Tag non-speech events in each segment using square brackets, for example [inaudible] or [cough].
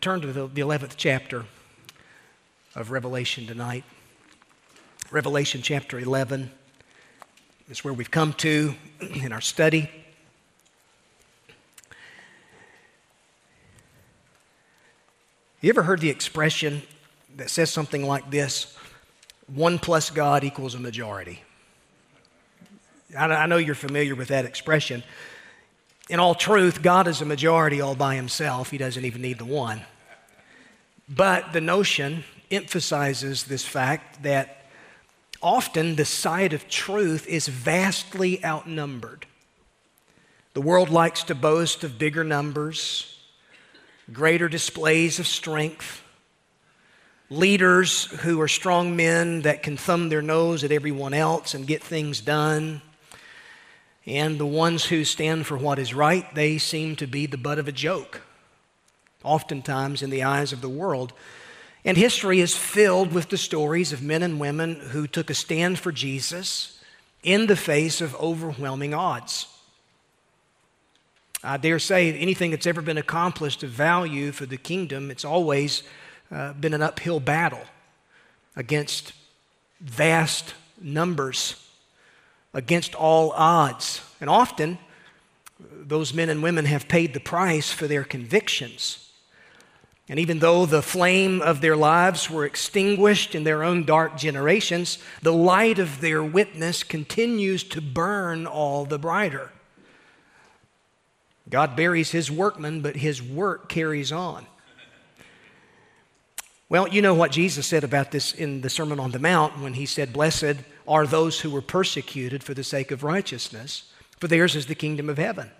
Turn to the, the 11th chapter of Revelation tonight. Revelation chapter 11 is where we've come to in our study. You ever heard the expression that says something like this one plus God equals a majority? I, I know you're familiar with that expression in all truth, God is a majority all by himself. He doesn't even need the one. But the notion emphasizes this fact that often the side of truth is vastly outnumbered. The world likes to boast of bigger numbers, greater displays of strength, leaders who are strong men that can thumb their nose at everyone else and get things done. And the ones who stand for what is right, they seem to be the butt of a joke, oftentimes in the eyes of the world. And history is filled with the stories of men and women who took a stand for Jesus in the face of overwhelming odds. I dare say anything that's ever been accomplished of value for the kingdom, it's always uh, been an uphill battle against vast numbers against all odds. And often, those men and women have paid the price for their convictions. And even though the flame of their lives were extinguished in their own dark generations, the light of their witness continues to burn all the brighter. God buries his workmen, but his work carries on. Well, you know what Jesus said about this in the Sermon on the Mount when he said, Blessed are those who were persecuted for the sake of righteousness, for theirs is the kingdom of heaven.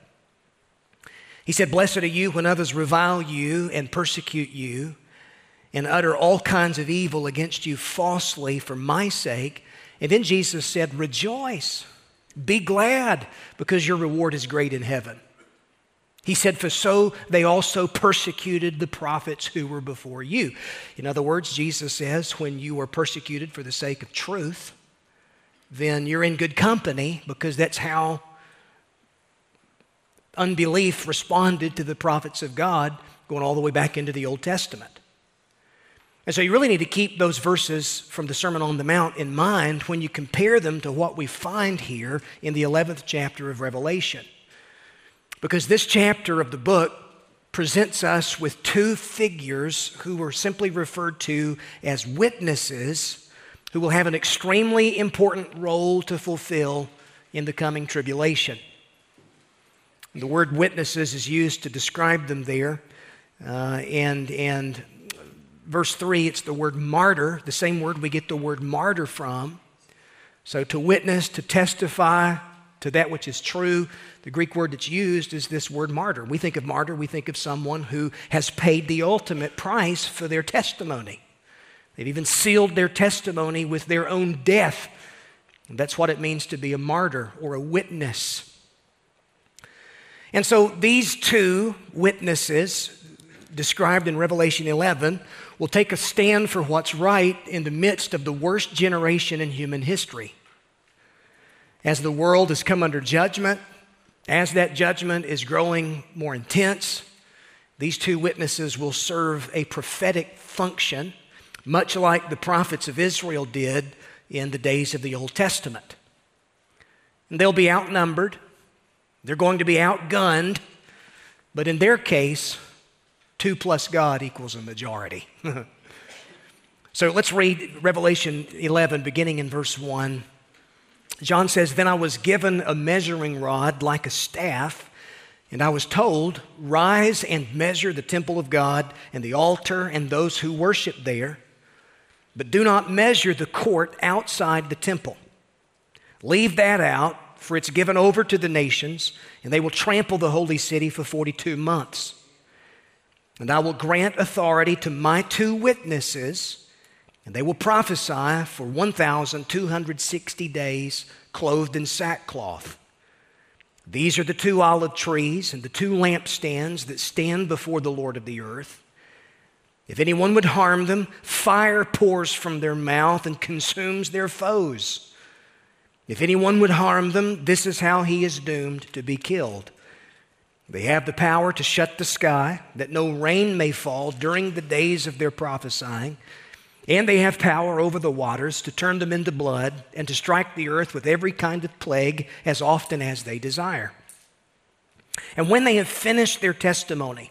He said, Blessed are you when others revile you and persecute you and utter all kinds of evil against you falsely for my sake. And then Jesus said, Rejoice, be glad, because your reward is great in heaven. He said, For so they also persecuted the prophets who were before you. In other words, Jesus says, When you are persecuted for the sake of truth, then you're in good company because that's how unbelief responded to the prophets of God, going all the way back into the Old Testament. And so you really need to keep those verses from the Sermon on the Mount in mind when you compare them to what we find here in the 11th chapter of Revelation. Because this chapter of the book presents us with two figures who are simply referred to as witnesses who will have an extremely important role to fulfill in the coming tribulation. The word witnesses is used to describe them there. Uh, and, and verse 3, it's the word martyr, the same word we get the word martyr from. So to witness, to testify to that which is true, the Greek word that's used is this word martyr. We think of martyr, we think of someone who has paid the ultimate price for their testimony. They've even sealed their testimony with their own death. And that's what it means to be a martyr or a witness. And so these two witnesses, described in Revelation 11, will take a stand for what's right in the midst of the worst generation in human history. As the world has come under judgment, as that judgment is growing more intense, these two witnesses will serve a prophetic function, much like the prophets of Israel did in the days of the Old Testament. And they'll be outnumbered, they're going to be outgunned, but in their case, two plus God equals a majority. [laughs] so let's read Revelation 11, beginning in verse 1. John says, Then I was given a measuring rod like a staff, and I was told, Rise and measure the temple of God and the altar and those who worship there, but do not measure the court outside the temple. Leave that out, for it's given over to the nations, and they will trample the holy city for 42 months. And I will grant authority to my two witnesses and they will prophesy for 1,260 days, clothed in sackcloth. These are the two olive trees and the two lampstands that stand before the Lord of the earth. If anyone would harm them, fire pours from their mouth and consumes their foes. If anyone would harm them, this is how he is doomed to be killed. They have the power to shut the sky, that no rain may fall during the days of their prophesying. And they have power over the waters to turn them into blood and to strike the earth with every kind of plague as often as they desire. And when they have finished their testimony,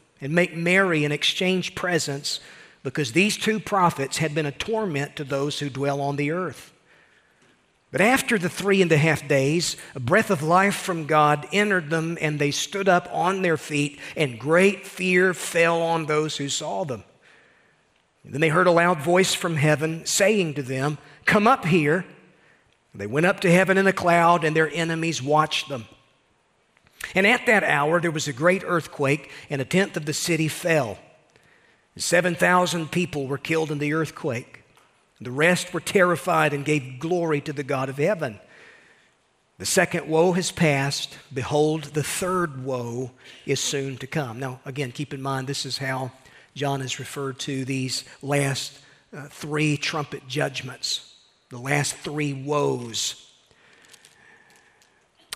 and make merry and exchange presents because these two prophets had been a torment to those who dwell on the earth. But after the three and a half days, a breath of life from God entered them, and they stood up on their feet, and great fear fell on those who saw them. And then they heard a loud voice from heaven saying to them, Come up here. They went up to heaven in a cloud, and their enemies watched them. And at that hour there was a great earthquake, and a tenth of the city fell. 7,000 people were killed in the earthquake. The rest were terrified and gave glory to the God of heaven. The second woe has passed. Behold, the third woe is soon to come. Now, again, keep in mind this is how John has referred to these last uh, three trumpet judgments, the last three woes.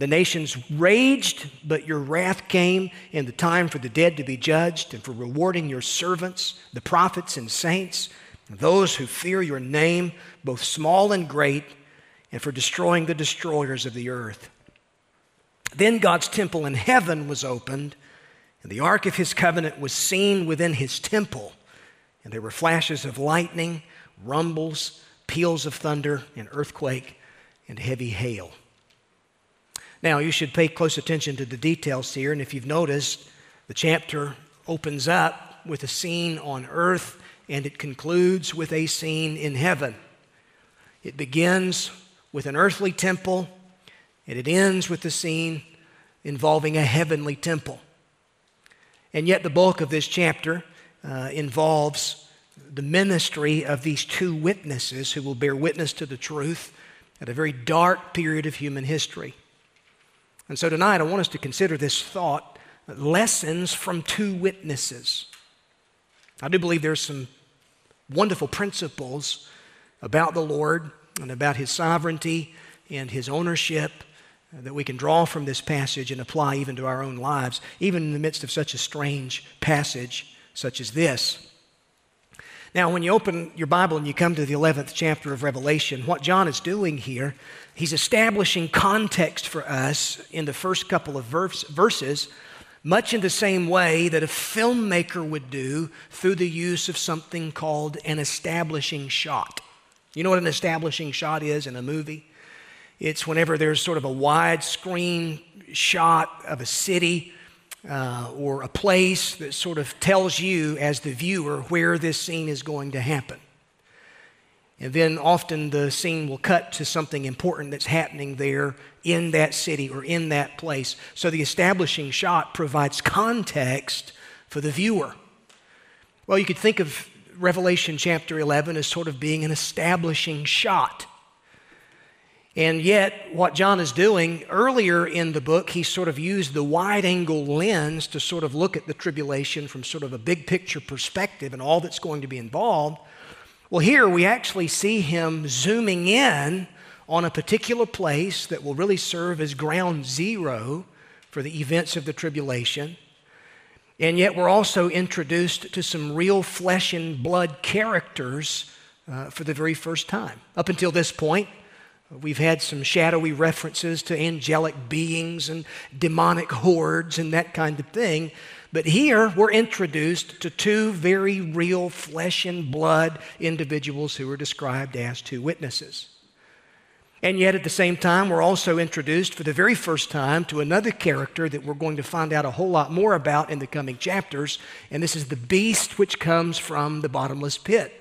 The nations raged, but your wrath came in the time for the dead to be judged and for rewarding your servants, the prophets and saints, those who fear your name, both small and great, and for destroying the destroyers of the earth. Then God's temple in heaven was opened, and the ark of his covenant was seen within his temple. And there were flashes of lightning, rumbles, peals of thunder, and earthquake, and heavy hail. Now, you should pay close attention to the details here, and if you've noticed, the chapter opens up with a scene on earth and it concludes with a scene in heaven. It begins with an earthly temple and it ends with a scene involving a heavenly temple. And yet, the bulk of this chapter uh, involves the ministry of these two witnesses who will bear witness to the truth at a very dark period of human history. And so tonight I want us to consider this thought lessons from two witnesses. I do believe there's some wonderful principles about the Lord and about his sovereignty and his ownership that we can draw from this passage and apply even to our own lives, even in the midst of such a strange passage such as this. Now, when you open your Bible and you come to the 11th chapter of Revelation, what John is doing here, he's establishing context for us in the first couple of verse, verses, much in the same way that a filmmaker would do through the use of something called an establishing shot. You know what an establishing shot is in a movie? It's whenever there's sort of a wide screen shot of a city uh, or a place that sort of tells you, as the viewer, where this scene is going to happen. And then often the scene will cut to something important that's happening there in that city or in that place. So the establishing shot provides context for the viewer. Well, you could think of Revelation chapter 11 as sort of being an establishing shot. And yet, what John is doing earlier in the book, he sort of used the wide angle lens to sort of look at the tribulation from sort of a big picture perspective and all that's going to be involved. Well, here we actually see him zooming in on a particular place that will really serve as ground zero for the events of the tribulation. And yet, we're also introduced to some real flesh and blood characters uh, for the very first time. Up until this point, We've had some shadowy references to angelic beings and demonic hordes and that kind of thing. But here we're introduced to two very real flesh and blood individuals who are described as two witnesses. And yet, at the same time, we're also introduced for the very first time to another character that we're going to find out a whole lot more about in the coming chapters. And this is the beast which comes from the bottomless pit.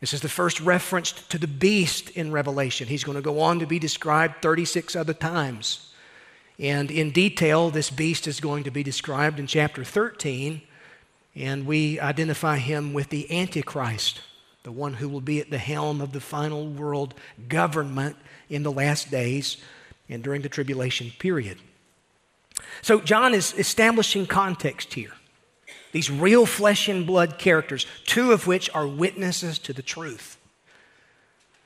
This is the first reference to the beast in Revelation. He's going to go on to be described 36 other times. And in detail, this beast is going to be described in chapter 13. And we identify him with the Antichrist, the one who will be at the helm of the final world government in the last days and during the tribulation period. So, John is establishing context here. These real flesh and blood characters, two of which are witnesses to the truth.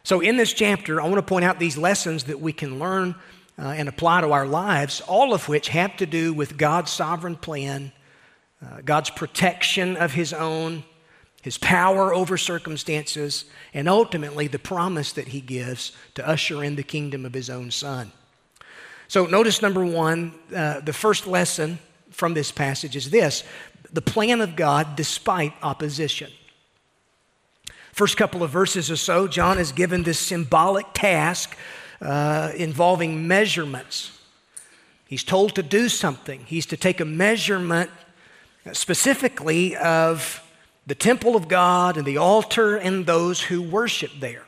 So, in this chapter, I want to point out these lessons that we can learn uh, and apply to our lives, all of which have to do with God's sovereign plan, uh, God's protection of His own, his power over circumstances, and ultimately the promise that he gives to usher in the kingdom of his own son. So, notice number one, uh, the first lesson from this passage is this the plan of God despite opposition. First couple of verses or so, John is given this symbolic task uh, involving measurements. He's told to do something. He's to take a measurement specifically of the temple of God and the altar and those who worship there.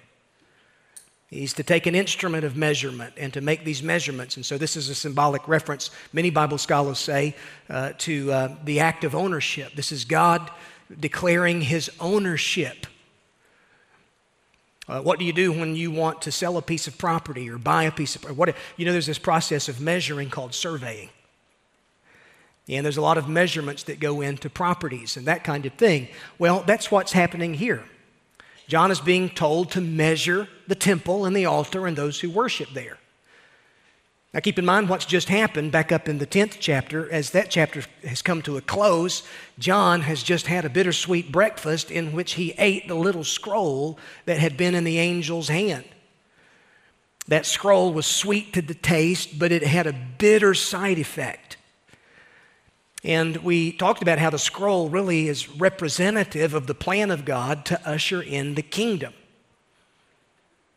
He's to take an instrument of measurement and to make these measurements. And so this is a symbolic reference, many Bible scholars say, uh, to uh, the act of ownership. This is God declaring his ownership. Uh, what do you do when you want to sell a piece of property or buy a piece of what? You know, there's this process of measuring called surveying. And there's a lot of measurements that go into properties and that kind of thing. Well, that's what's happening here. John is being told to measure the temple and the altar and those who worship there. Now, keep in mind what's just happened back up in the 10th chapter. As that chapter has come to a close, John has just had a bittersweet breakfast in which he ate the little scroll that had been in the angel's hand. That scroll was sweet to the taste, but it had a bitter side effect. And we talked about how the scroll really is representative of the plan of God to usher in the kingdom.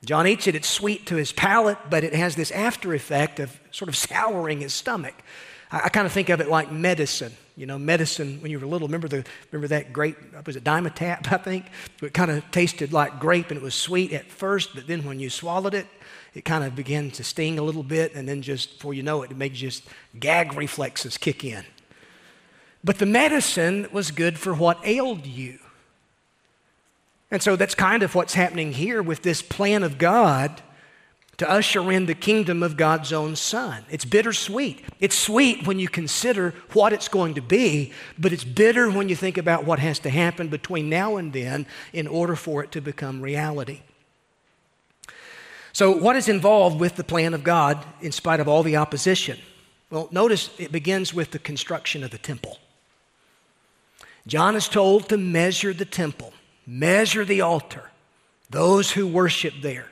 John eats it, it's sweet to his palate, but it has this after effect of sort of souring his stomach. I, I kind of think of it like medicine. You know, medicine when you were little, remember, the, remember that grape, was it Dimetapp, [laughs] I think? It kind of tasted like grape and it was sweet at first, but then when you swallowed it, it kind of began to sting a little bit, and then just before you know it, it made just gag reflexes kick in. But the medicine was good for what ailed you. And so that's kind of what's happening here with this plan of God to usher in the kingdom of God's own Son. It's bittersweet. It's sweet when you consider what it's going to be, but it's bitter when you think about what has to happen between now and then in order for it to become reality. So, what is involved with the plan of God in spite of all the opposition? Well, notice it begins with the construction of the temple. John is told to measure the temple, measure the altar, those who worship there.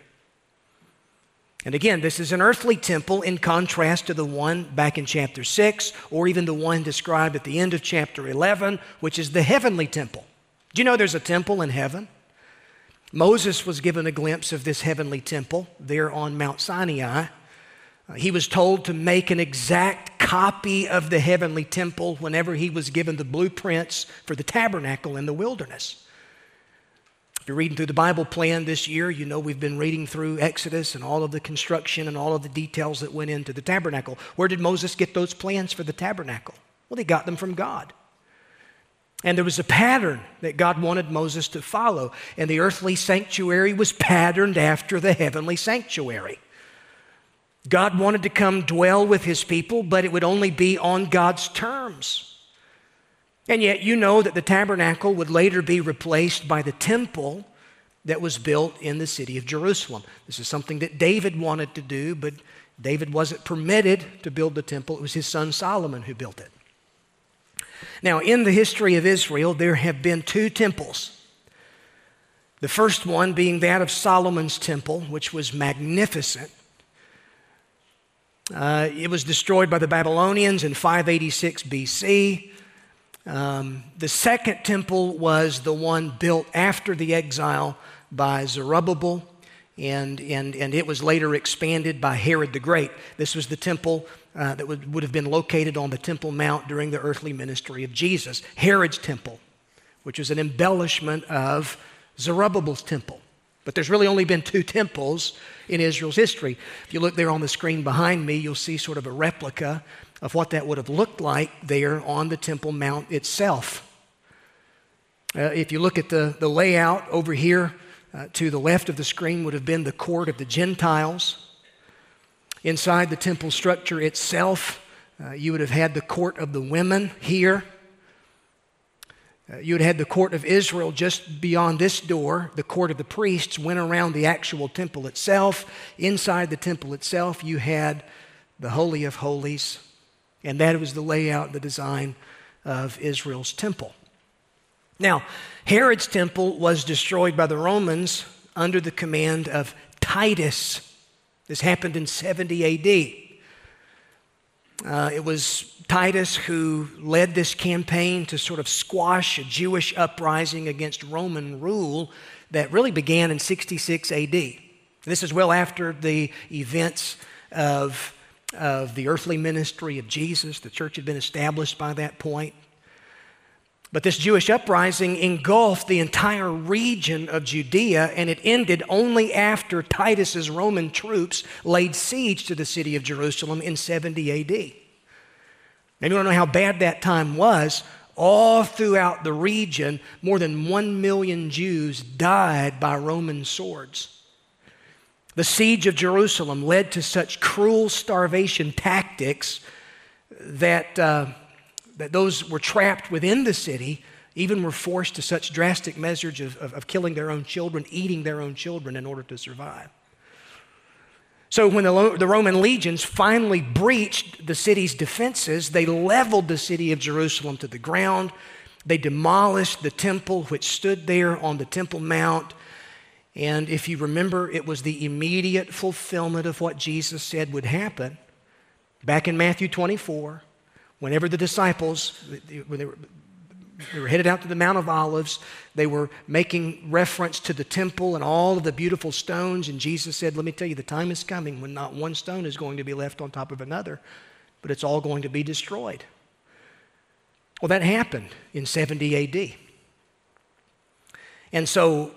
And again, this is an earthly temple in contrast to the one back in chapter 6, or even the one described at the end of chapter 11, which is the heavenly temple. Do you know there's a temple in heaven? Moses was given a glimpse of this heavenly temple there on Mount Sinai. Uh, he was told to make an exact copy of the heavenly temple whenever he was given the blueprints for the tabernacle in the wilderness. If you're reading through the Bible plan this year, you know we've been reading through Exodus and all of the construction and all of the details that went into the tabernacle. Where did Moses get those plans for the tabernacle? Well, he got them from God. And there was a pattern that God wanted Moses to follow, and the earthly sanctuary was patterned after the heavenly sanctuary. God wanted to come dwell with his people, but it would only be on God's terms. And yet, you know that the tabernacle would later be replaced by the temple that was built in the city of Jerusalem. This is something that David wanted to do, but David wasn't permitted to build the temple. It was his son Solomon who built it. Now, in the history of Israel, there have been two temples. The first one being that of Solomon's temple, which was magnificent. Uh, it was destroyed by the Babylonians in 586 BC. Um, the second temple was the one built after the exile by Zerubbabel, and, and, and it was later expanded by Herod the Great. This was the temple uh, that would, would have been located on the Temple Mount during the earthly ministry of Jesus. Herod's temple, which was an embellishment of Zerubbabel's temple. But there's really only been two temples in Israel's history. If you look there on the screen behind me, you'll see sort of a replica of what that would have looked like there on the Temple Mount itself. Uh, if you look at the, the layout over here uh, to the left of the screen, would have been the court of the Gentiles. Inside the temple structure itself, uh, you would have had the court of the women here. Uh, you had had the court of Israel just beyond this door. The court of the priests went around the actual temple itself. Inside the temple itself, you had the Holy of Holies, and that was the layout, the design of Israel's temple. Now, Herod's temple was destroyed by the Romans under the command of Titus. This happened in 70 AD. Uh, it was Titus who led this campaign to sort of squash a Jewish uprising against Roman rule that really began in 66 AD. This is well after the events of of the earthly ministry of Jesus. The church had been established by that point. But this Jewish uprising engulfed the entire region of Judea, and it ended only after Titus's Roman troops laid siege to the city of Jerusalem in 70 AD. Now, you don't know how bad that time was. All throughout the region, more than one million Jews died by Roman swords. The siege of Jerusalem led to such cruel starvation tactics that, uh, that those were trapped within the city even were forced to such drastic measures of, of, of killing their own children, eating their own children in order to survive. So, when the, the, Roman legions finally breached the city's defenses, they leveled the city of Jerusalem to the ground. They demolished the temple which stood there on the Temple Mount. And if you remember, it was the immediate fulfillment of what Jesus said would happen. Back in Matthew 24, whenever the disciples, when they were, they were headed out to the Mount of Olives, they were making reference to the temple and all of the beautiful stones. And Jesus said, Let me tell you, the time is coming when not one stone is going to be left on top of another, but it's all going to be destroyed. Well, that happened in 70 AD. And so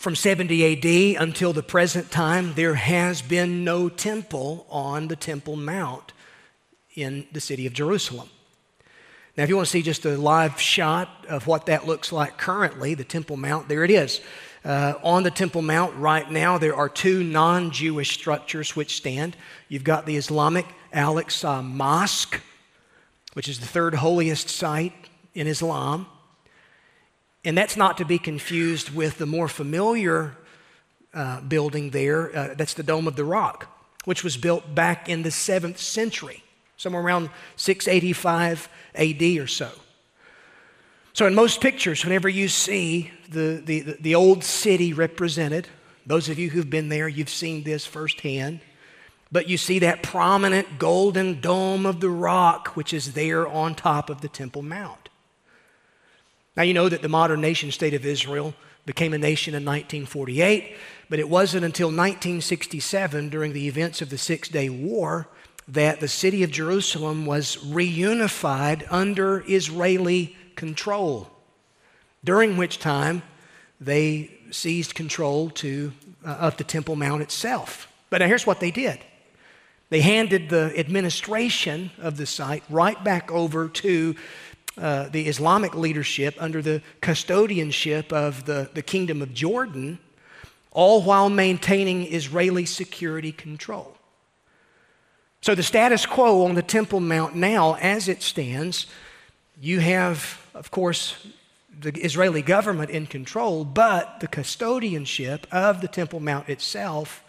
from 70 AD until the present time, there has been no temple on the Temple Mount in the city of Jerusalem. Now, if you want to see just a live shot of what that looks like currently, the Temple Mount, there it is. Uh, on the Temple Mount right now, there are two non Jewish structures which stand. You've got the Islamic Al Aqsa Mosque, which is the third holiest site in Islam. And that's not to be confused with the more familiar uh, building there. Uh, that's the Dome of the Rock, which was built back in the seventh century, somewhere around 685 AD or so. So, in most pictures, whenever you see the, the, the old city represented, those of you who've been there, you've seen this firsthand. But you see that prominent golden dome of the rock, which is there on top of the Temple Mount. Now, you know that the modern nation state of Israel became a nation in 1948, but it wasn't until 1967, during the events of the Six Day War, that the city of Jerusalem was reunified under Israeli control, during which time they seized control to, uh, of the Temple Mount itself. But now here's what they did they handed the administration of the site right back over to uh, the Islamic leadership under the custodianship of the, the Kingdom of Jordan, all while maintaining Israeli security control. So, the status quo on the Temple Mount now, as it stands, you have, of course, the Israeli government in control, but the custodianship of the Temple Mount itself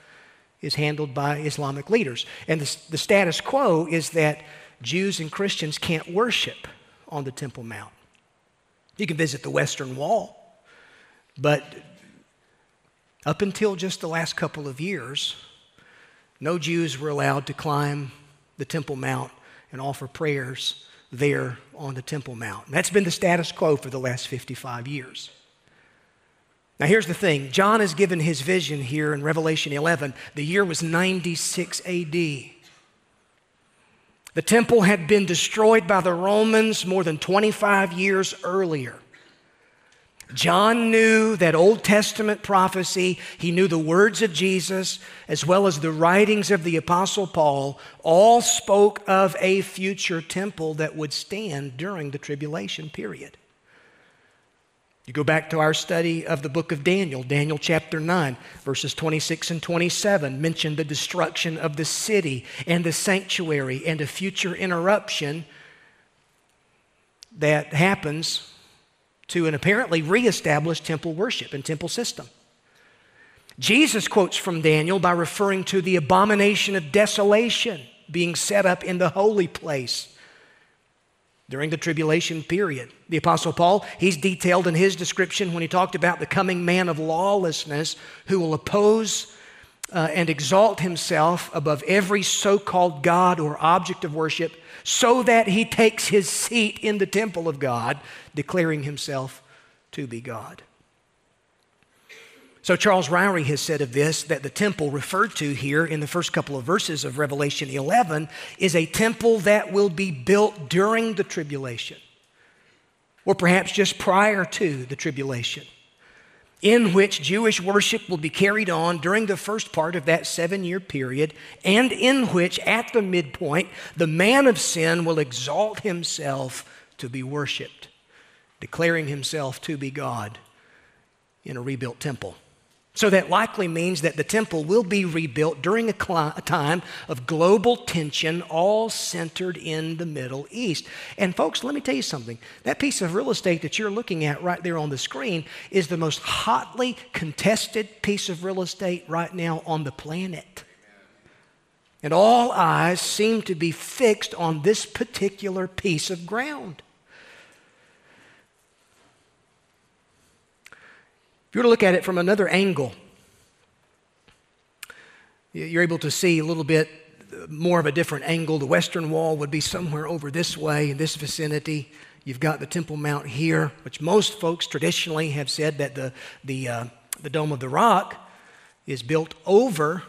is handled by Islamic leaders. And the, the status quo is that Jews and Christians can't worship on the Temple Mount. You can visit the Western Wall, but up until just the last couple of years, no Jews were allowed to climb the Temple Mount and offer prayers there on the Temple Mount. And that's been the status quo for the last 55 years. Now, here's the thing John has given his vision here in Revelation 11. The year was 96 AD. The temple had been destroyed by the Romans more than 25 years earlier. John knew that Old Testament prophecy. He knew the words of Jesus as well as the writings of the Apostle Paul all spoke of a future temple that would stand during the tribulation period. You go back to our study of the book of Daniel, Daniel chapter 9, verses 26 and 27 mention the destruction of the city and the sanctuary and a future interruption that happens to an apparently reestablished temple worship and temple system. Jesus quotes from Daniel by referring to the abomination of desolation being set up in the holy place during the tribulation period. The Apostle Paul, he's detailed in his description when he talked about the coming man of lawlessness who will oppose uh, and exalt himself above every so called God or object of worship so that he takes his seat in the temple of God, declaring himself to be God. So, Charles Ryrie has said of this that the temple referred to here in the first couple of verses of Revelation 11 is a temple that will be built during the tribulation, or perhaps just prior to the tribulation in which Jewish worship will be carried on during the first part of that seven year period, and in which, at the midpoint, the man of sin will exalt himself to be worshiped, declaring himself to be God in a rebuilt temple. So that likely means that the temple will be rebuilt during a, a, time of global tension, all centered in the Middle East. And folks, let me tell you something. That piece of real estate that you're looking at right there on the screen is the most hotly contested piece of real estate right now on the planet. And all eyes seem to be fixed on this particular piece of ground. If you were to look at it from another angle, you're able to see a little bit more of a different angle. The western wall would be somewhere over this way in this vicinity. You've got the Temple Mount here, which most folks traditionally have said that the, the, uh, the Dome of the Rock is built over.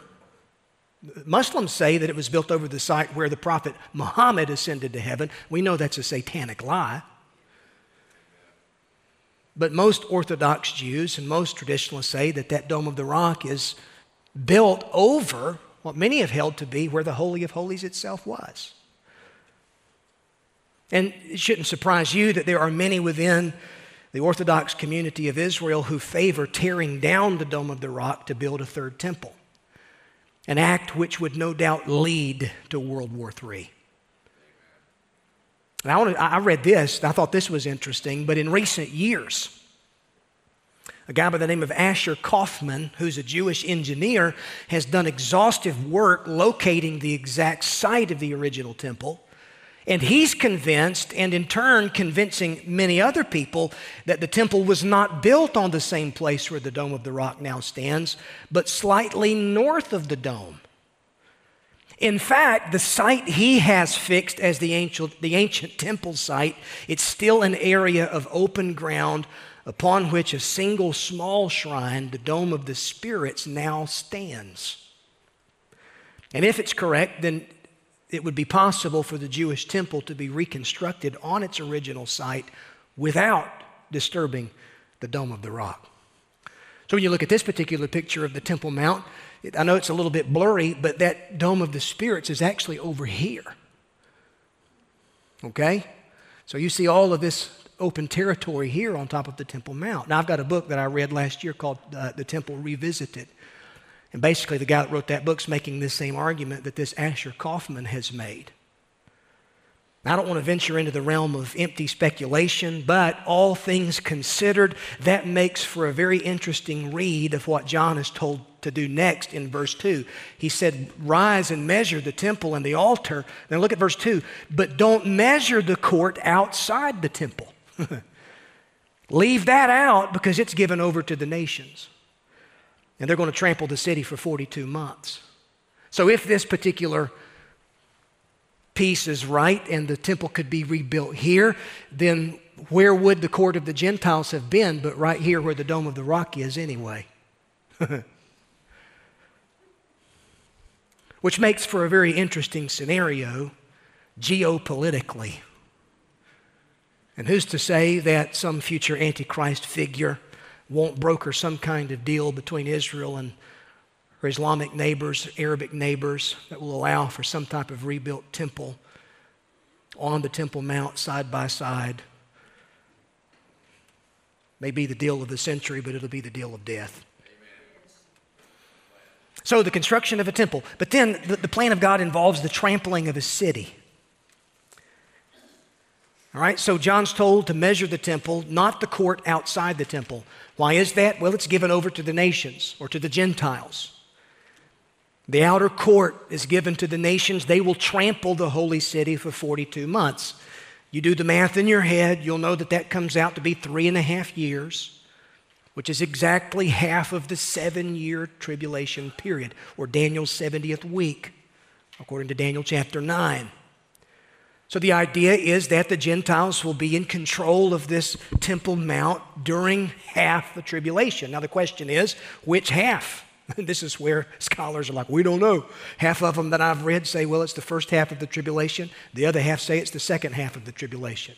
Muslims say that it was built over the site where the Prophet Muhammad ascended to heaven. We know that's a satanic lie. But most Orthodox Jews and most traditionalists say that that Dome of the Rock is built over what many have held to be where the Holy of Holies itself was. And it shouldn't surprise you that there are many within the Orthodox community of Israel who favor tearing down the Dome of the Rock to build a third temple, an act which would no doubt lead to World War III. And I, wanted, I read this, I thought this was interesting, but in recent years, a guy by the name of Asher Kaufman, who's a Jewish engineer, has done exhaustive work locating the exact site of the original temple. And he's convinced, and in turn convincing many other people, that the temple was not built on the same place where the Dome of the Rock now stands, but slightly north of the dome. In fact, the site he has fixed as the ancient, the ancient temple site, it's still an area of open ground upon which a single small shrine, the Dome of the Spirits, now stands. And if it's correct, then it would be possible for the Jewish temple to be reconstructed on its original site without disturbing the Dome of the Rock. So when you look at this particular picture of the Temple Mount, I know it's a little bit blurry, but that dome of the spirits is actually over here. Okay? So you see all of this open territory here on top of the Temple Mount. Now, I've got a book that I read last year called uh, The Temple Revisited. And basically, the guy that wrote that book's making this same argument that this Asher Kaufman has made. I don't want to venture into the realm of empty speculation, but all things considered, that makes for a very interesting read of what John has told to do next in verse 2. He said, Rise and measure the temple and the altar. Then look at verse 2. But don't measure the court outside the temple. [laughs] Leave that out because it's given over to the nations. And they're going to trample the city for 42 months. So if this particular piece is right and the temple could be rebuilt here, then where would the court of the Gentiles have been but right here where the Dome of the Rock is anyway? [laughs] Which makes for a very interesting scenario geopolitically. And who's to say that some future Antichrist figure won't broker some kind of deal between Israel and her Islamic neighbors, Arabic neighbors, that will allow for some type of rebuilt temple on the Temple Mount side by side? May be the deal of the century, but it'll be the deal of death. So, the construction of a temple. But then the, the plan of God involves the trampling of a city. All right, so John's told to measure the temple, not the court outside the temple. Why is that? Well, it's given over to the nations or to the Gentiles. The outer court is given to the nations. They will trample the holy city for 42 months. You do the math in your head, you'll know that that comes out to be three and a half years, which is exactly half of the seven year tribulation period, or Daniel's 70th week, according to Daniel chapter 9. So the idea is that the Gentiles will be in control of this Temple Mount during half the tribulation. Now, the question is, which half? [laughs] this is where scholars are like, we don't know. Half of them that I've read say, well, it's the first half of the tribulation. The other half say it's the second half of the tribulation.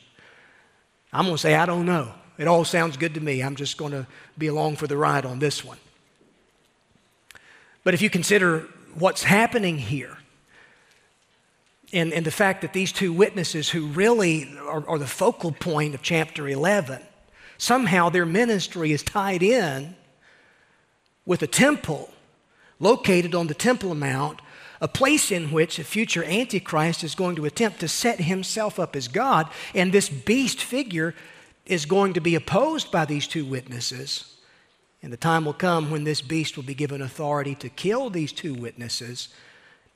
I'm going to say, I don't know. It all sounds good to me. I'm just going to be along for the ride on this one. But if you consider what's happening here, and, and the fact that these two witnesses, who really are, are the focal point of chapter 11, somehow their ministry is tied in with a temple located on the Temple Mount, a place in which a future Antichrist is going to attempt to set himself up as God, and this beast figure is going to be opposed by these two witnesses. And the time will come when this beast will be given authority to kill these two witnesses.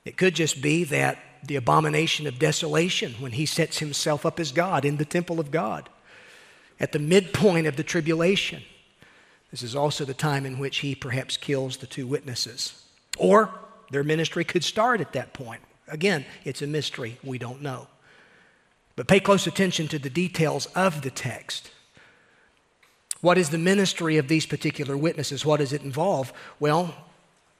It could just be that the abomination of desolation when he sets himself up as God in the temple of God. At the midpoint of the tribulation, this is also the time in which he perhaps kills the two witnesses. Or their ministry could start at that point. Again, it's a mystery. We don't know. But pay close attention to the details of the text. What is the ministry of these particular witnesses? What does it involve? Well,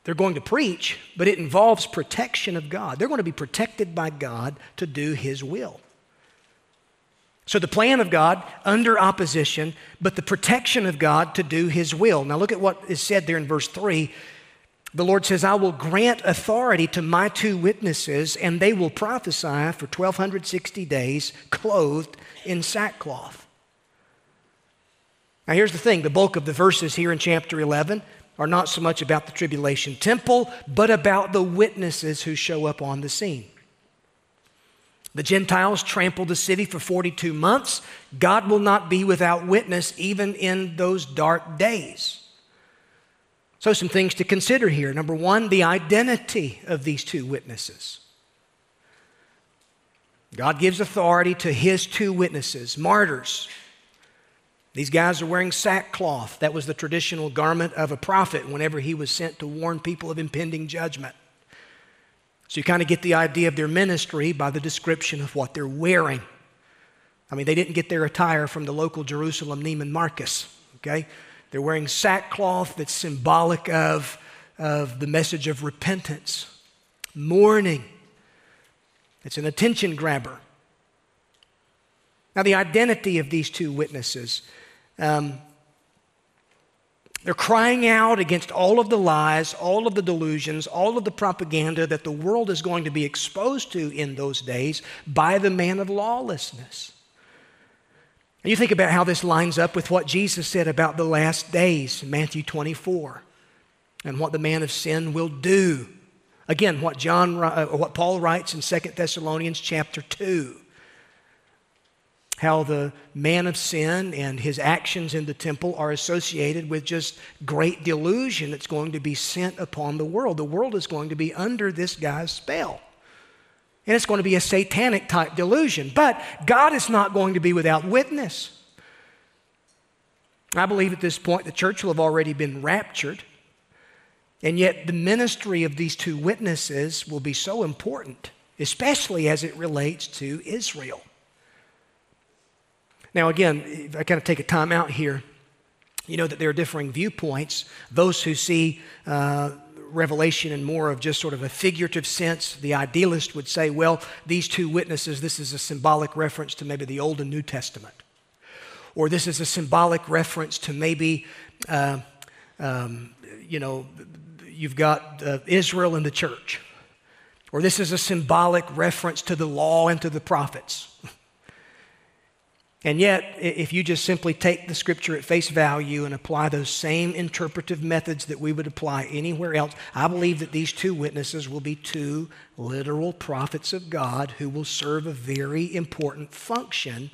they're going to preach, but it involves protection of God. They're going to be protected by God to do His will. So, the plan of God under opposition, but the protection of God to do His will. Now, look at what is said there in verse 3. The Lord says, I will grant authority to my two witnesses, and they will prophesy for 1260 days, clothed in sackcloth. Now, here's the thing the bulk of the verses here in chapter 11 are not so much about the tribulation temple, but about the witnesses who show up on the scene. The Gentiles trample the city for 42 months. God will not be without witness even in those dark days. So, some things to consider here. Number one, the identity of these two witnesses. God gives authority to his two witnesses, martyrs, these guys are wearing sackcloth. That was the traditional garment of a prophet whenever he was sent to warn people of impending judgment. So you kind of get the idea of their ministry by the description of what they're wearing. I mean, they didn't get their attire from the local Jerusalem Neiman Marcus, okay? They're wearing sackcloth that's symbolic of, of the message of repentance, mourning. It's an attention grabber. Now, the identity of these two witnesses um, they're crying out against all of the lies, all of the delusions, all of the propaganda that the world is going to be exposed to in those days by the man of lawlessness. You think about how this lines up with what Jesus said about the last days Matthew 24 and what the man of sin will do. Again, what John uh, what Paul writes in 2 Thessalonians chapter 2 how the man of sin and his actions in the temple are associated with just great delusion that's going to be sent upon the world. The world is going to be under this guy's spell. And it's going to be a satanic type delusion. But God is not going to be without witness. I believe at this point the church will have already been raptured. And yet, the ministry of these two witnesses will be so important especially as it relates to Israel. Now, again, if I kind of take a time out here, you know that there are differing viewpoints. Those who see uh, Revelation in more of just sort of a figurative sense, the idealist would say, well, these two witnesses, this is a symbolic reference to maybe the Old and New Testament. Or this is a symbolic reference to maybe, uh, um, you know, you've got uh, Israel and the church. Or this is a symbolic reference to the law and to the prophets. [laughs] And yet, if you just simply take the scripture at face value and apply those same interpretive methods that we would apply anywhere else, I believe that these two witnesses will be two literal prophets of God who will serve a very important function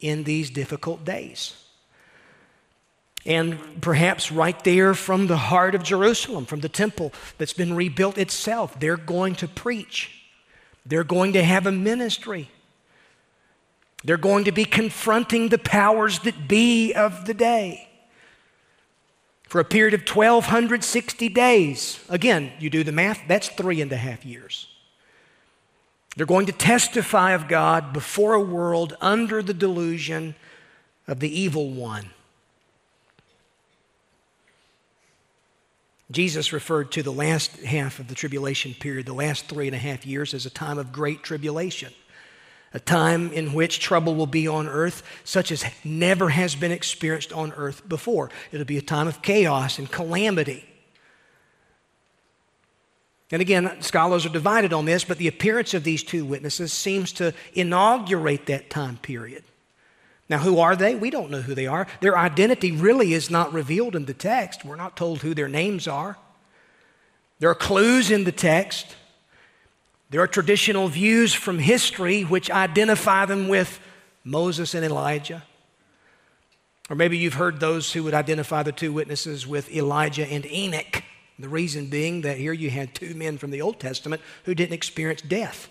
in these difficult days. And perhaps right there from the heart of Jerusalem, from the temple that's been rebuilt itself, they're going to preach. They're going to have a ministry. They're going to be confronting the powers that be of the day for a period of 1,260 days. Again, you do the math, that's three and a half years. They're going to testify of God before a world under the delusion of the evil one. Jesus referred to the last half of the tribulation period, the last three and a half years, as a time of great tribulation a time in which trouble will be on earth such as never has been experienced on earth before. It'll be a time of chaos and calamity. And again, scholars are divided on this, but the appearance of these two witnesses seems to inaugurate that time period. Now, who are they? We don't know who they are. Their identity really is not revealed in the text. We're not told who their names are. There are clues in the text. There are traditional views from history which identify them with Moses and Elijah. Or maybe you've heard those who would identify the two witnesses with Elijah and Enoch. The reason being that here you had two men from the Old Testament who didn't experience death.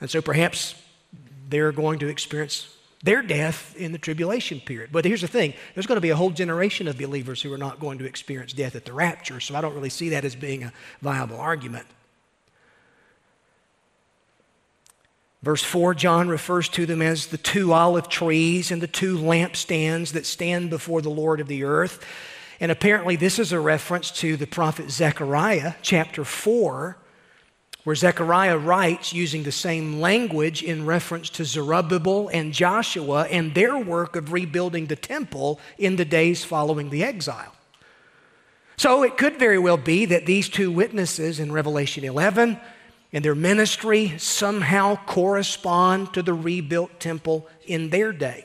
And so perhaps they're going to experience their death in the tribulation period. But here's the thing there's going to be a whole generation of believers who are not going to experience death at the rapture, so I don't really see that as being a viable argument. Verse 4, John refers to them as the two olive trees and the two lampstands that stand before the Lord of the earth. And apparently, this is a reference to the prophet Zechariah, chapter 4, where Zechariah writes using the same language in reference to Zerubbabel and Joshua and their work of rebuilding the temple in the days following the exile. So it could very well be that these two witnesses in Revelation 11 and their ministry somehow correspond to the rebuilt temple in their day.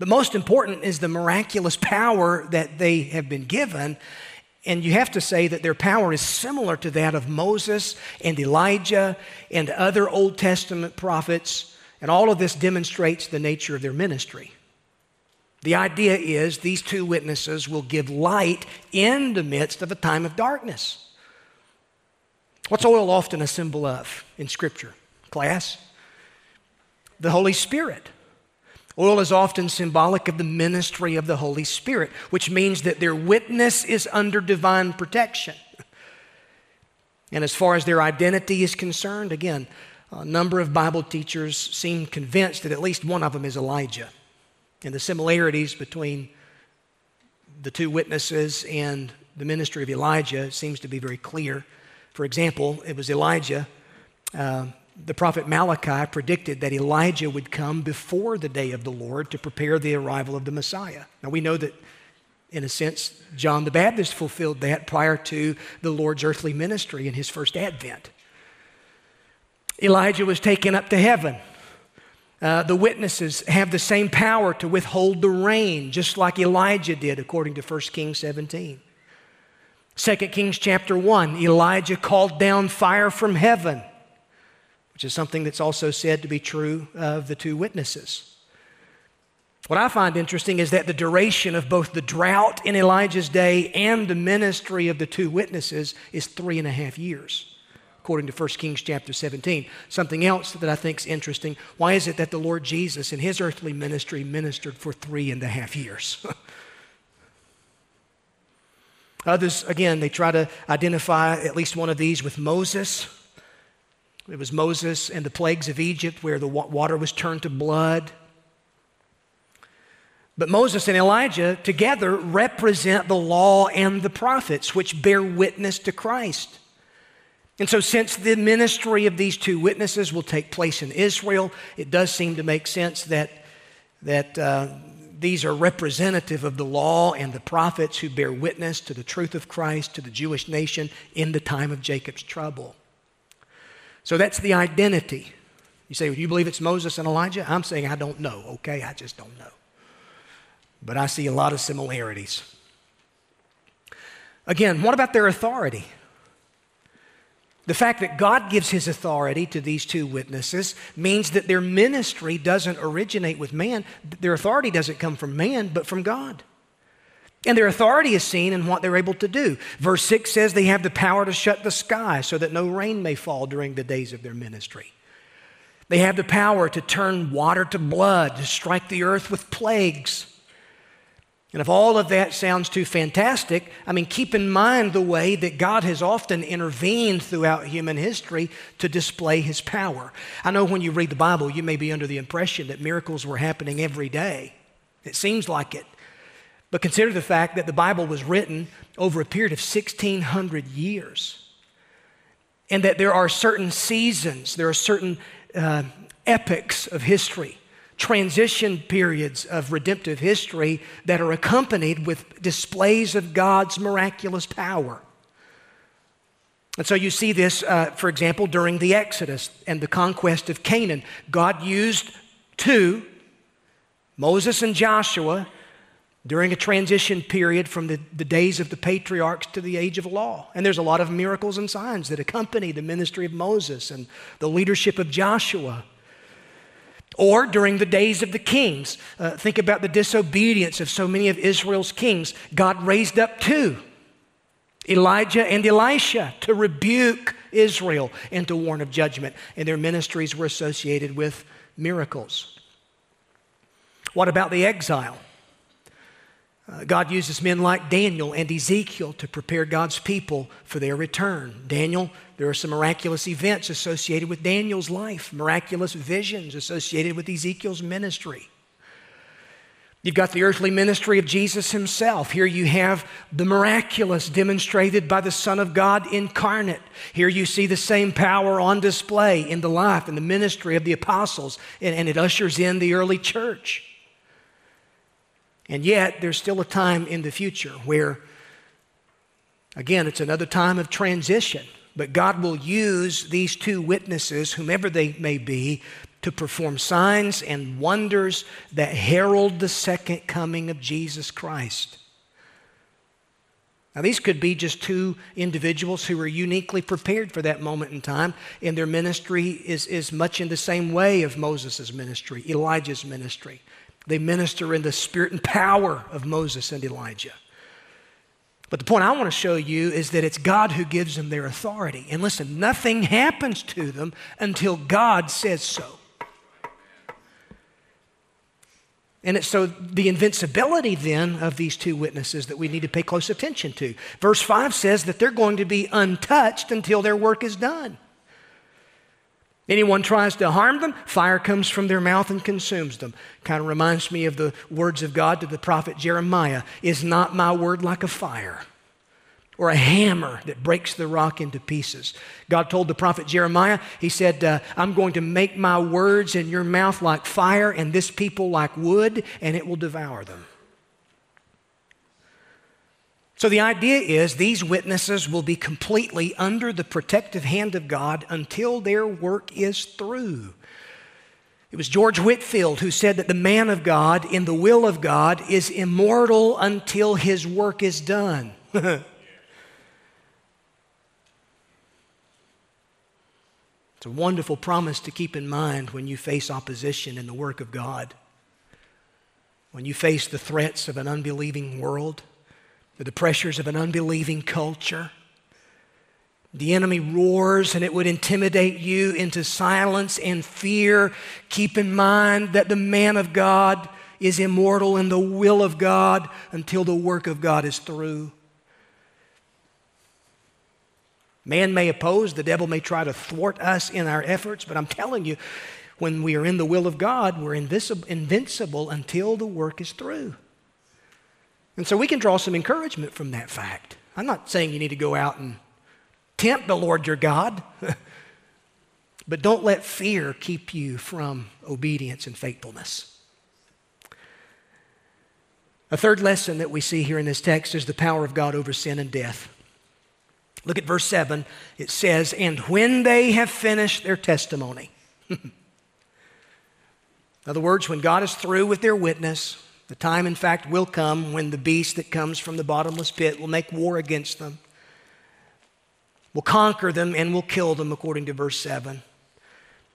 But most important is the miraculous power that they have been given. And you have to say that their power is similar to that of Moses and Elijah and other Old Testament prophets. And all of this demonstrates the nature of their ministry. The idea is these two witnesses will give light in the midst of a time of darkness. What's oil often a symbol of in Scripture? Class? The Holy Spirit. Oil is often symbolic of the ministry of the Holy Spirit, which means that their witness is under divine protection. And as far as their identity is concerned, again, a number of Bible teachers seem convinced that at least one of them is Elijah. And the similarities between the two witnesses and the ministry of Elijah seems to be very clear. For example, it was Elijah. Uh, the prophet Malachi predicted that Elijah would come before the day of the Lord to prepare the arrival of the Messiah. Now, we know that, in a sense, John the Baptist fulfilled that prior to the Lord's earthly ministry in his first advent. Elijah was taken up to heaven. Uh, the witnesses have the same power to withhold the rain, just like Elijah did, according to 1 Kings 17. 2 Kings chapter 1, Elijah called down fire from heaven, which is something that's also said to be true of the two witnesses. What I find interesting is that the duration of both the drought in Elijah's day and the ministry of the two witnesses is three and a half years, according to 1 Kings chapter 17. Something else that I think is interesting why is it that the Lord Jesus in his earthly ministry ministered for three and a half years? [laughs] Others, again, they try to identify at least one of these with Moses. It was Moses and the plagues of Egypt where the water was turned to blood. But Moses and Elijah together represent the law and the prophets, which bear witness to Christ. And so, since the ministry of these two witnesses will take place in Israel, it does seem to make sense that, that uh, these are representative of the law and the prophets who bear witness to the truth of Christ to the Jewish nation in the time of Jacob's trouble. So, that's the identity. You say, well, you believe it's Moses and Elijah? I'm saying I don't know, okay? I just don't know but I see a lot of similarities. Again, what about their authority? The fact that God gives his authority to these two witnesses means that their ministry doesn't originate with man. Their authority doesn't come from man, but from God. And their authority is seen in what they're able to do. Verse 6 says they have the power to shut the sky so that no rain may fall during the days of their ministry. They have the power to turn water to blood, to strike the earth with plagues. And if all of that sounds too fantastic, I mean, keep in mind the way that God has often intervened throughout human history to display his power. I know when you read the Bible, you may be under the impression that miracles were happening every day. It seems like it. But consider the fact that the Bible was written over a period of 1,600 years. And that there are certain seasons, there are certain uh, epochs of history transition periods of redemptive history that are accompanied with displays of God's miraculous power. And so you see this, uh, for example, during the Exodus and the conquest of Canaan. God used two, Moses and Joshua, during a transition period from the, the days of the patriarchs to the age of law. And there's a lot of miracles and signs that accompany the ministry of Moses and the leadership of Joshua. Or during the days of the kings, uh, think about the disobedience of so many of Israel's kings. God raised up two Elijah and Elisha to rebuke Israel and to warn of judgment. And their ministries were associated with miracles. What about the exile? Uh, God uses men like Daniel and Ezekiel to prepare God's people for their return. Daniel, there are some miraculous events associated with Daniel's life, miraculous visions associated with Ezekiel's ministry. You've got the earthly ministry of Jesus himself. Here you have the miraculous demonstrated by the Son of God incarnate. Here you see the same power on display in the life and the ministry of the apostles, and, and it ushers in the early church. And yet, there's still a time in the future where, again, it's another time of transition. But God will use these two witnesses, whomever they may be, to perform signs and wonders that herald the second coming of Jesus Christ. Now, these could be just two individuals who are uniquely prepared for that moment in time, and their ministry is, is much in the same way of Moses' ministry, Elijah's ministry. They minister in the spirit and power of Moses and Elijah. But the point I want to show you is that it's God who gives them their authority. And listen, nothing happens to them until God says so. And it's so the invincibility then of these two witnesses that we need to pay close attention to. Verse 5 says that they're going to be untouched until their work is done. Anyone tries to harm them, fire comes from their mouth and consumes them. Kind of reminds me of the words of God to the prophet Jeremiah Is not my word like a fire? Or a hammer that breaks the rock into pieces. God told the prophet Jeremiah, He said, uh, I'm going to make my words in your mouth like fire, and this people like wood, and it will devour them. So the idea is these witnesses will be completely under the protective hand of God until their work is through. It was George Whitefield who said that the man of God in the will of God is immortal until his work is done. [laughs] it's a wonderful promise to keep in mind when you face opposition in the work of God, when you face the threats of an unbelieving world the pressures of an unbelieving culture. The enemy roars and it would intimidate you into silence and fear. Keep in mind that the man of God is immortal in the will of God until the work of God is through. Man may oppose, the devil may try to thwart us in our efforts, but I'm telling you, when we are in the will of God, we're invincible until the work is through. And so we can draw some encouragement from that fact. I'm not saying you need to go out and tempt the Lord your God, [laughs] but don't let fear keep you from obedience and faithfulness. A third lesson that we see here in this text is the power of God over sin and death. Look at verse 7. It says, And when they have finished their testimony, [laughs] in other words, when God is through with their witness, the time, in fact, will come when the beast that comes from the bottomless pit will make war against them, will conquer them, and will kill them, according to verse 7.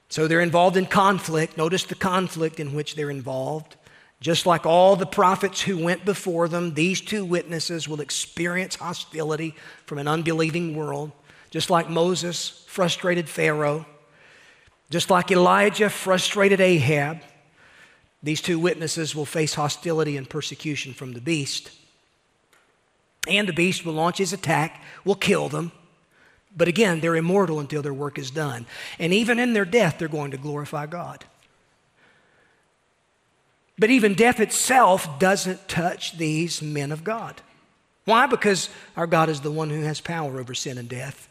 So they're involved in conflict. Notice the conflict in which they're involved. Just like all the prophets who went before them, these two witnesses will experience hostility from an unbelieving world. Just like Moses frustrated Pharaoh, just like Elijah frustrated Ahab, these two witnesses will face hostility and persecution from the beast. And the beast will launch his attack, will kill them. But again, they're immortal until their work is done. And even in their death, they're going to glorify God. But even death itself doesn't touch these men of God. Why? Because our God is the one who has power over sin and death.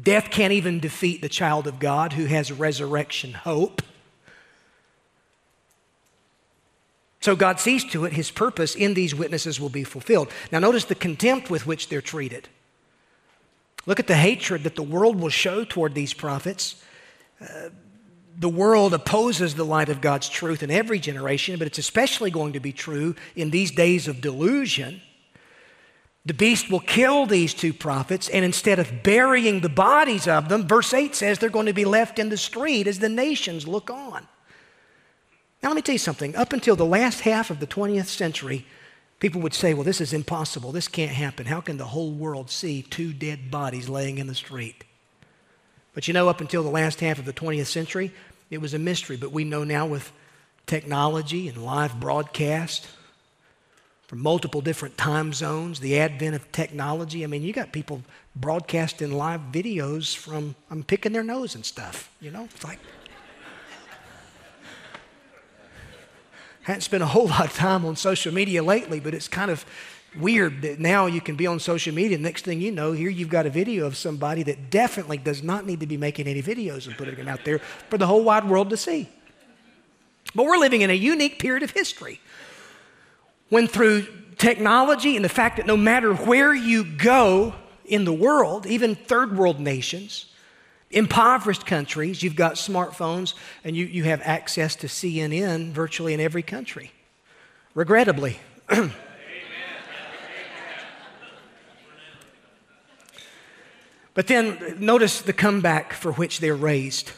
Death can't even defeat the child of God who has resurrection hope. So God sees to it his purpose in these witnesses will be fulfilled. Now, notice the contempt with which they're treated. Look at the hatred that the world will show toward these prophets. Uh, the world opposes the light of God's truth in every generation, but it's especially going to be true in these days of delusion. The beast will kill these two prophets, and instead of burying the bodies of them, verse 8 says they're going to be left in the street as the nations look on. Now, let me tell you something. Up until the last half of the 20th century, people would say, well, this is impossible. This can't happen. How can the whole world see two dead bodies laying in the street? But you know, up until the last half of the 20th century, it was a mystery, but we know now with technology and live broadcast from multiple different time zones, the advent of technology. I mean, you got people broadcasting live videos from, I'm picking their nose and stuff, you know? It's like, I hadn't spent a whole [laughs] lot of time on social media lately, but it's kind of weird that now you can be on social media. And next thing you know, here you've got a video of somebody that definitely does not need to be making any videos and putting them out there for the whole wide world to see. But we're living in a unique period of history when, through technology and the fact that no matter where you go in the world, even third world nations, impoverished countries, you've got smartphones and you, you have access to CNN virtually in every country. Regrettably, [clears throat] But then notice the comeback for which they're raised.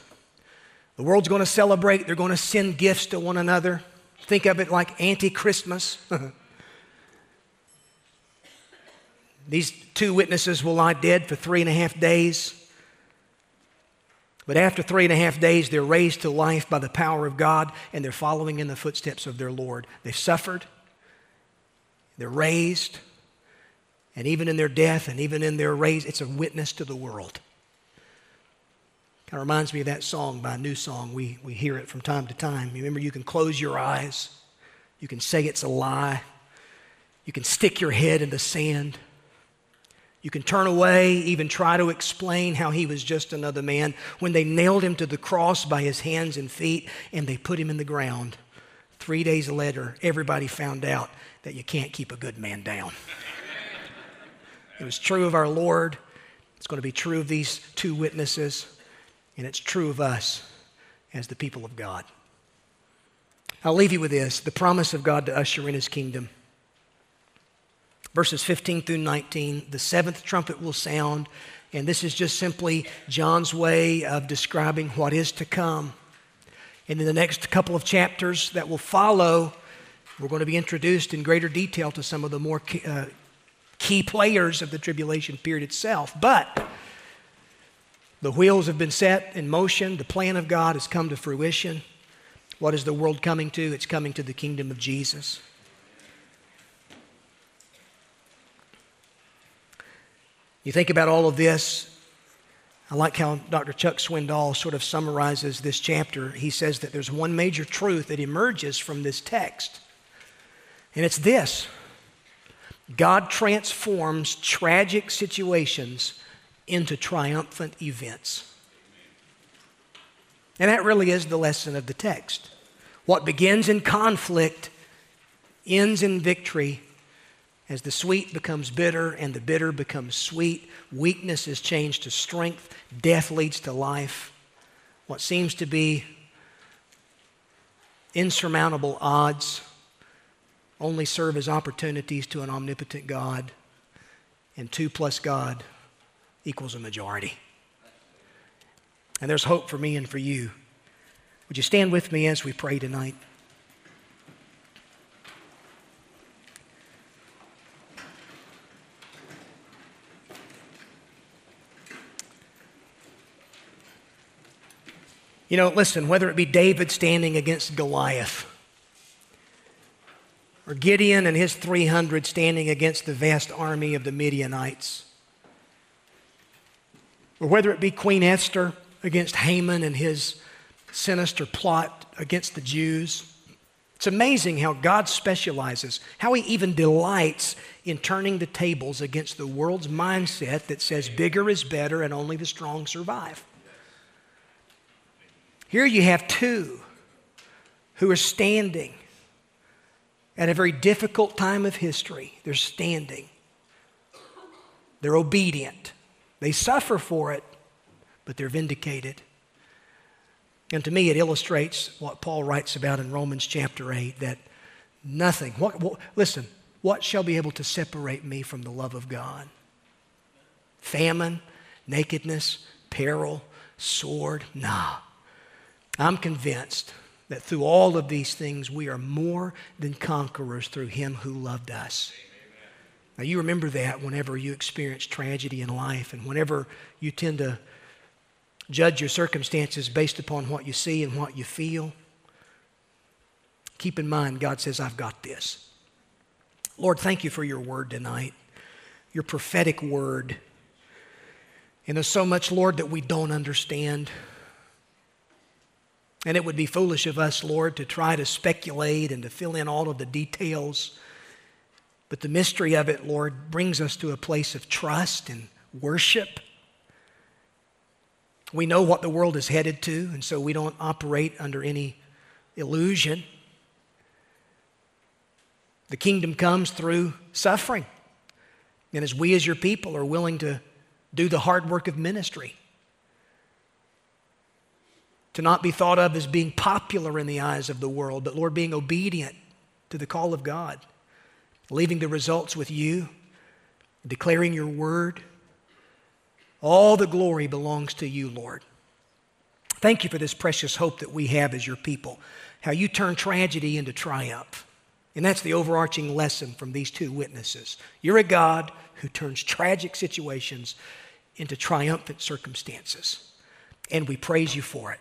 The world's going to celebrate, they're going to send gifts to one another. Think of it like anti Christmas. [laughs] These two witnesses will lie dead for three and a half days. But after three and a half days, they're raised to life by the power of God and they're following in the footsteps of their Lord. They've suffered, they're raised, and even in their death and even in their raise, it's a witness to the world. Kind of reminds me of that song by a new song. We, we hear it from time to time. Remember, you can close your eyes, you can say it's a lie, you can stick your head in the sand. You can turn away, even try to explain how he was just another man. When they nailed him to the cross by his hands and feet and they put him in the ground, three days later, everybody found out that you can't keep a good man down. It was true of our Lord. It's going to be true of these two witnesses. And it's true of us as the people of God. I'll leave you with this the promise of God to usher in his kingdom. Verses 15 through 19 the seventh trumpet will sound, and this is just simply John's way of describing what is to come. And in the next couple of chapters that will follow, we're going to be introduced in greater detail to some of the more uh, key players of the tribulation period itself. But the wheels have been set in motion, the plan of God has come to fruition. What is the world coming to? It's coming to the kingdom of Jesus. You think about all of this. I like how Dr. Chuck Swindoll sort of summarizes this chapter. He says that there's one major truth that emerges from this text, and it's this God transforms tragic situations into triumphant events. And that really is the lesson of the text. What begins in conflict ends in victory as the sweet becomes bitter and the bitter becomes sweet. Weakness is changed to strength, death leads to life. What seems to be insurmountable odds only serve as opportunities to an omnipotent God, and two plus God equals a majority. And there's hope for me and for you. Would you stand with me as we pray tonight? You know, listen, whether it be David standing against Goliath, or Gideon and his 300 standing against the vast army of the Midianites, or whether it be Queen Esther against Haman and his sinister plot against the Jews. It's amazing how God specializes, how He even delights in turning the tables against the world's mindset that says bigger is better and only the strong survive. Here you have two who are standing at a very difficult time of history. They're standing, they're obedient. They suffer for it, but they're vindicated. And to me, it illustrates what Paul writes about in Romans chapter 8 that nothing, what, what, listen, what shall be able to separate me from the love of God? Famine, nakedness, peril, sword? Nah. I'm convinced that through all of these things, we are more than conquerors through Him who loved us. Now, you remember that whenever you experience tragedy in life and whenever you tend to judge your circumstances based upon what you see and what you feel. Keep in mind, God says, I've got this. Lord, thank you for your word tonight, your prophetic word. And there's so much, Lord, that we don't understand. And it would be foolish of us, Lord, to try to speculate and to fill in all of the details. But the mystery of it, Lord, brings us to a place of trust and worship. We know what the world is headed to, and so we don't operate under any illusion. The kingdom comes through suffering. And as we, as your people, are willing to do the hard work of ministry, to not be thought of as being popular in the eyes of the world, but Lord, being obedient to the call of God leaving the results with you, declaring your word. All the glory belongs to you, Lord. Thank you for this precious hope that we have as your people, how you turn tragedy into triumph. And that's the overarching lesson from these two witnesses. You're a God who turns tragic situations into triumphant circumstances. And we praise you for it.